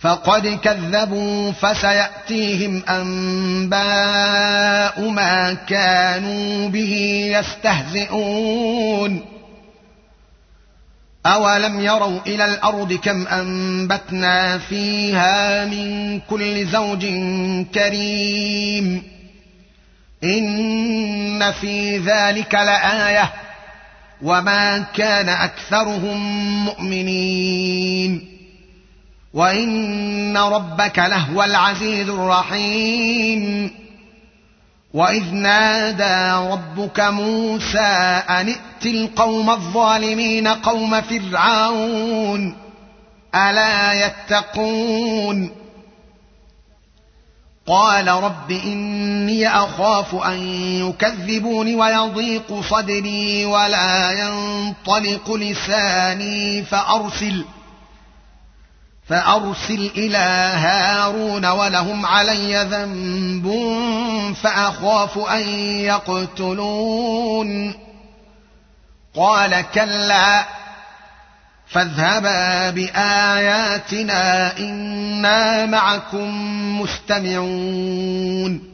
فقد كذبوا فسيأتيهم أنباء ما كانوا به يستهزئون. أولم يروا إلى الأرض كم أنبتنا فيها من كل زوج كريم. إن في ذلك لآية. وما كان أكثرهم مؤمنين. وان ربك لهو العزيز الرحيم واذ نادى ربك موسى ان ائت القوم الظالمين قوم فرعون الا يتقون قال رب اني اخاف ان يكذبون ويضيق صدري ولا ينطلق لساني فارسل فأرسل إلى هارون ولهم علي ذنب فأخاف أن يقتلون. قال كلا فاذهبا بآياتنا إنا معكم مستمعون.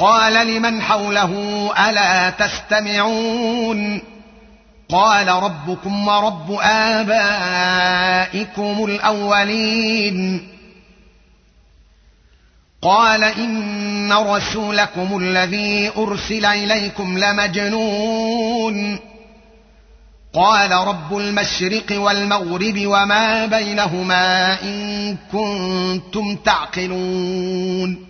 قال لمن حوله ألا تستمعون قال ربكم ورب آبائكم الأولين قال إن رسولكم الذي أرسل إليكم لمجنون قال رب المشرق والمغرب وما بينهما إن كنتم تعقلون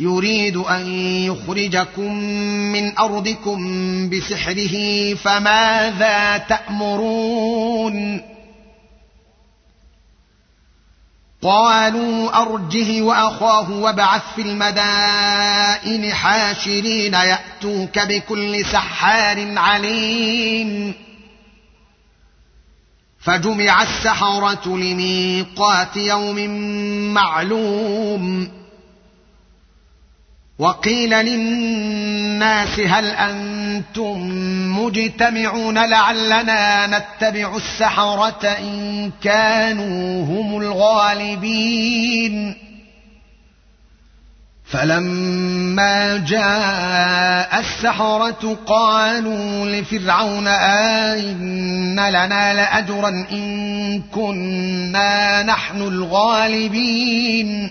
يريد أن يخرجكم من أرضكم بسحره فماذا تأمرون؟ قالوا أرجه وأخاه وابعث في المدائن حاشرين يأتوك بكل سحار عليم. فجمع السحرة لميقات يوم معلوم. وقيل للناس هل أنتم مجتمعون لعلنا نتبع السحرة إن كانوا هم الغالبين؟ فلما جاء السحرة قالوا لفرعون آئن لنا لأجرا إن كنا نحن الغالبين.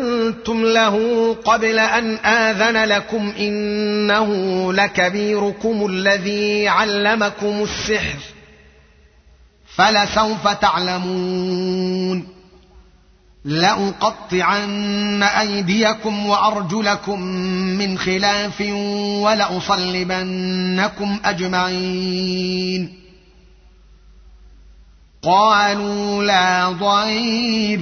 امنتم له قبل أن آذن لكم إنه لكبيركم الذي علمكم السحر فلسوف تعلمون لأقطعن أيديكم وأرجلكم من خلاف ولأصلبنكم أجمعين قالوا لا ضير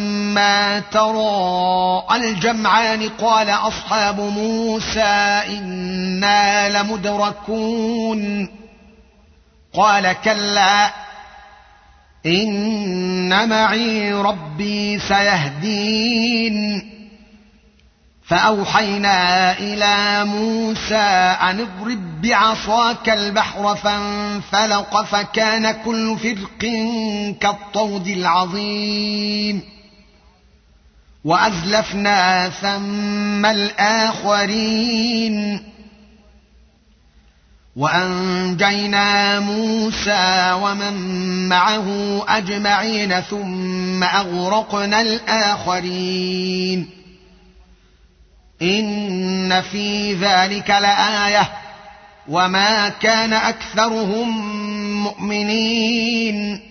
تراءى الجمعان قال اصحاب موسى أنا لمدركون قال كلا ان معي ربي سيهدين فاوحينا إلى موسى ان اضرب بعصاك البحر فانفلق فكان كل فرق كالطود العظيم وأزلفنا ثم الآخرين. وأنجينا موسى ومن معه أجمعين ثم أغرقنا الآخرين. إن في ذلك لآية. وما كان أكثرهم مؤمنين.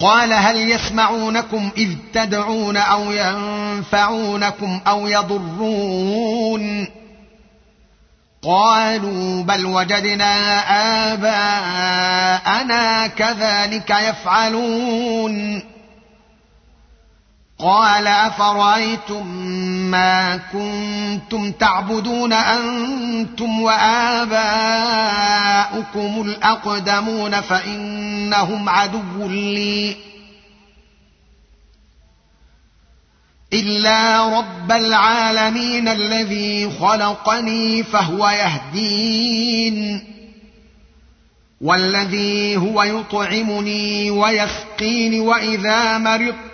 قال هل يسمعونكم إذ تدعون أو ينفعونكم أو يضرون؟ قالوا بل وجدنا آباءنا كذلك يفعلون. قال أفرأيتم ما كنتم تعبدون أنتم وآباؤكم الأقدمون فإنهم عدو لي إلا رب العالمين الذي خلقني فهو يهدين والذي هو يطعمني ويسقين وإذا مرضت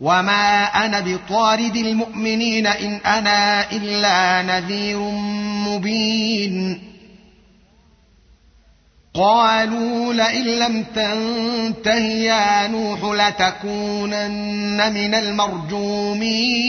وما أنا بطارد المؤمنين ان أنا الا نذير مبين قالوا لئن لم تنته يا نوح لتكونن من المرجومين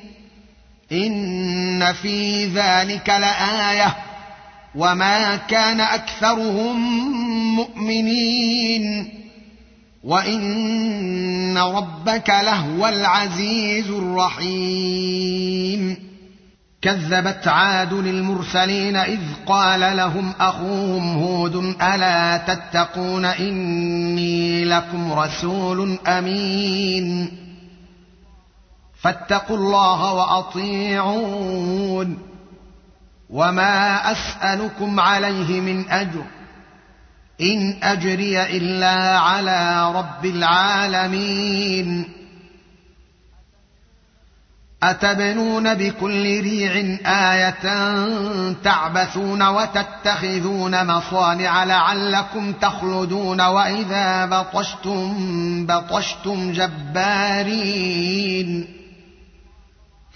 إن في ذلك لآية وما كان أكثرهم مؤمنين وإن ربك لهو العزيز الرحيم. كذبت عاد للمرسلين إذ قال لهم أخوهم هود ألا تتقون إني لكم رسول أمين. فاتقوا الله وأطيعون. وما أسألكم عليه من أجر. إن أجري إلا على رب العالمين. أتبنون بكل ريع آية تعبثون وتتخذون مصانع لعلكم تخلدون وإذا بطشتم بطشتم جبارين.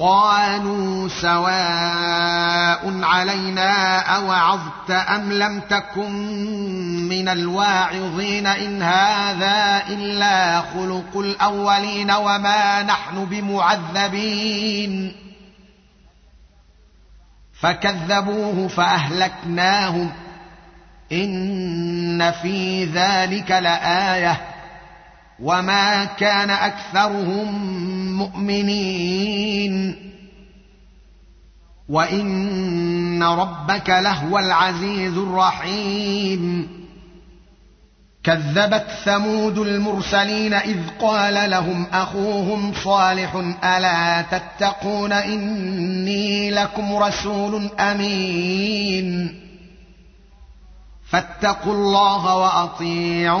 قالوا سواء علينا أوعظت أم لم تكن من الواعظين إن هذا إلا خلق الأولين وما نحن بمعذبين. فكذبوه فأهلكناهم. إن في ذلك لآية. وما كان اكثرهم مؤمنين وان ربك لهو العزيز الرحيم كذبت ثمود المرسلين اذ قال لهم اخوهم صالح الا تتقون اني لكم رسول امين فاتقوا الله واطيعون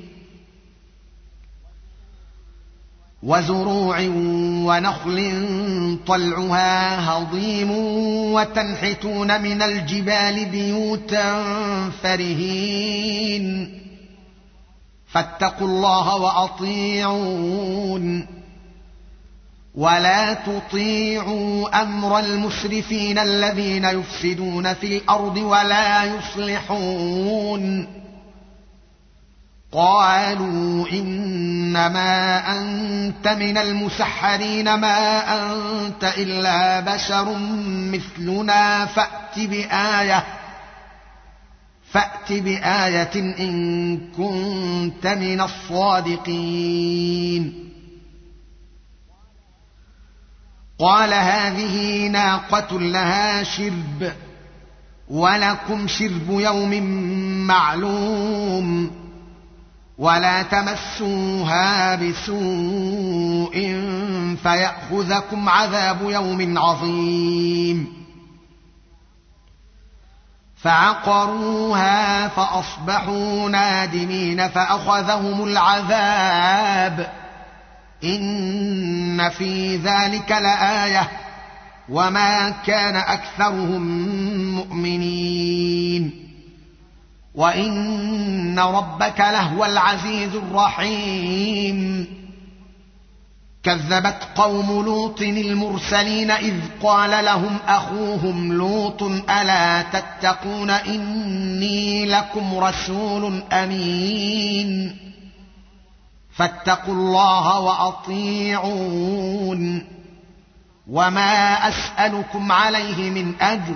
وزروع ونخل طلعها هضيم وتنحتون من الجبال بيوتا فرهين. فاتقوا الله وأطيعون. ولا تطيعوا أمر المسرفين الذين يفسدون في الأرض ولا يصلحون. قالوا إنما أنت من المسحرين ما أنت إلا بشر مثلنا فأت بآية فأت بآية إن كنت من الصادقين. قال هذه ناقة لها شرب ولكم شرب يوم معلوم. ولا تمسوها بسوء فيأخذكم عذاب يوم عظيم. فعقروها فأصبحوا نادمين فأخذهم العذاب. إن في ذلك لآية. وما كان أكثرهم مؤمنين. وإن ربك لهو العزيز الرحيم. كذبت قوم لوط المرسلين إذ قال لهم أخوهم لوط ألا تتقون إني لكم رسول أمين. فاتقوا الله وأطيعون. وما أسألكم عليه من أجر.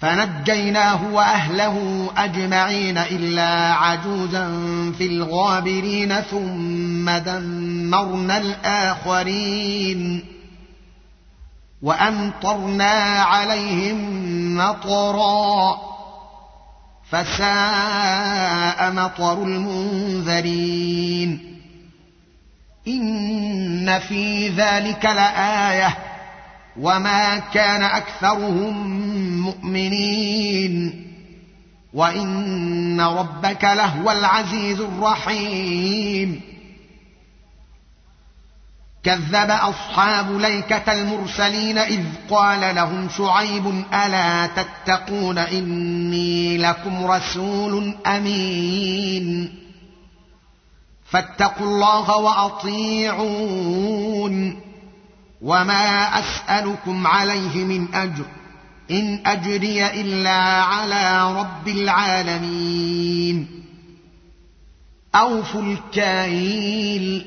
فنجيناه وأهله أجمعين إلا عجوزا في الغابرين ثم دمرنا الآخرين وأمطرنا عليهم مطرا فساء مطر المنذرين إن في ذلك لآية وما كان اكثرهم مؤمنين وان ربك لهو العزيز الرحيم كذب اصحاب ليكه المرسلين اذ قال لهم شعيب الا تتقون اني لكم رسول امين فاتقوا الله واطيعون وما اسالكم عليه من اجر ان اجري الا على رب العالمين اوفوا الكيل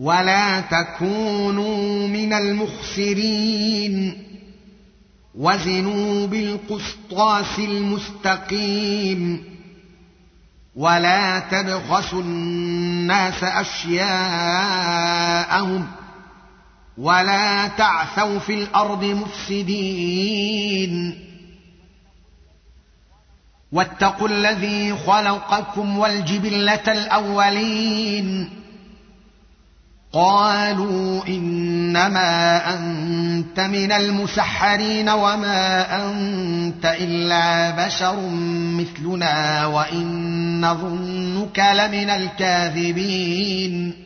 ولا تكونوا من المخسرين وزنوا بالقسطاس المستقيم ولا تبخسوا الناس اشياءهم ولا تعثوا في الأرض مفسدين. واتقوا الذي خلقكم والجبلة الأولين. قالوا إنما أنت من المسحرين وما أنت إلا بشر مثلنا وإن نظنك لمن الكاذبين.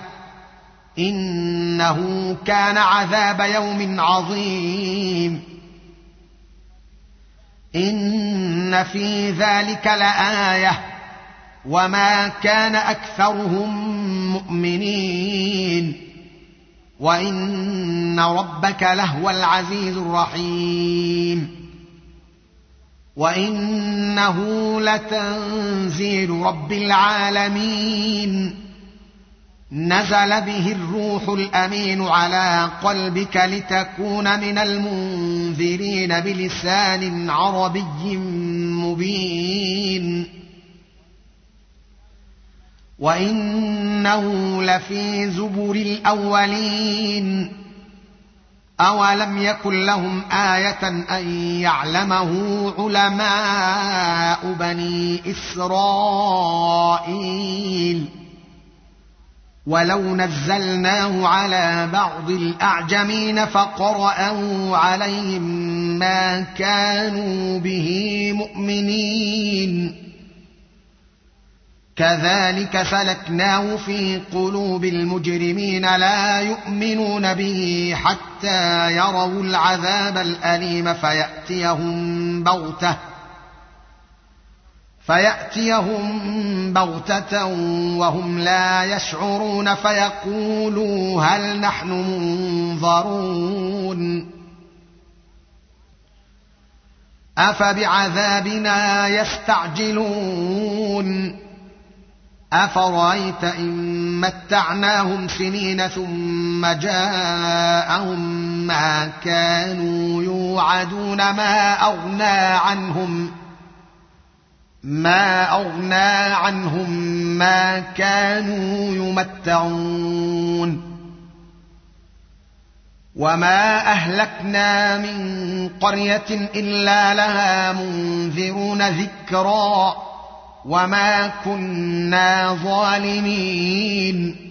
إنه كان عذاب يوم عظيم. إن في ذلك لآية. وما كان أكثرهم مؤمنين. وإن ربك لهو العزيز الرحيم. وإنه لتنزيل رب العالمين. نزل به الروح الأمين على قلبك لتكون من المنذرين بلسان عربي مبين. وإنه لفي زبر الأولين. أولم يكن لهم آية أن يعلمه علماء بني إسرائيل؟ ولو نزلناه على بعض الاعجمين فقراه عليهم ما كانوا به مؤمنين كذلك سلكناه في قلوب المجرمين لا يؤمنون به حتى يروا العذاب الاليم فياتيهم بغته فيأتيهم بغتة وهم لا يشعرون فيقولوا هل نحن منظرون. أفبعذابنا يستعجلون. أفرأيت إن متعناهم سنين ثم جاءهم ما كانوا يوعدون ما أغنى عنهم. ما أغنى عنهم ما كانوا يمتعون. وما أهلكنا من قرية إلا لها منذرون ذكرا. وما كنا ظالمين.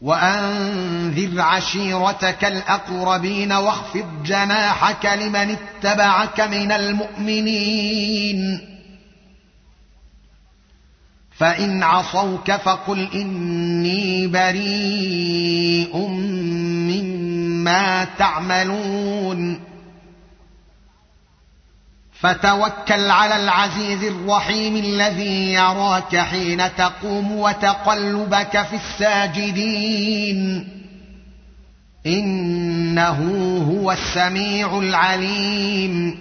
وأنذر عشيرتك الأقربين واخفض جناحك لمن اتبعك من المؤمنين. فإن عصوك فقل إني بريء مما تعملون. فتوكل على العزيز الرحيم الذي يراك حين تقوم وتقلبك في الساجدين. إنه هو السميع العليم.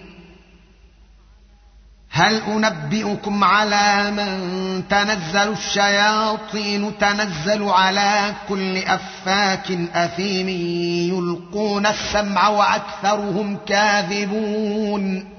هل أنبئكم على من تنزل الشياطين تنزل على كل أفاك أثيم يلقون السمع وأكثرهم كاذبون؟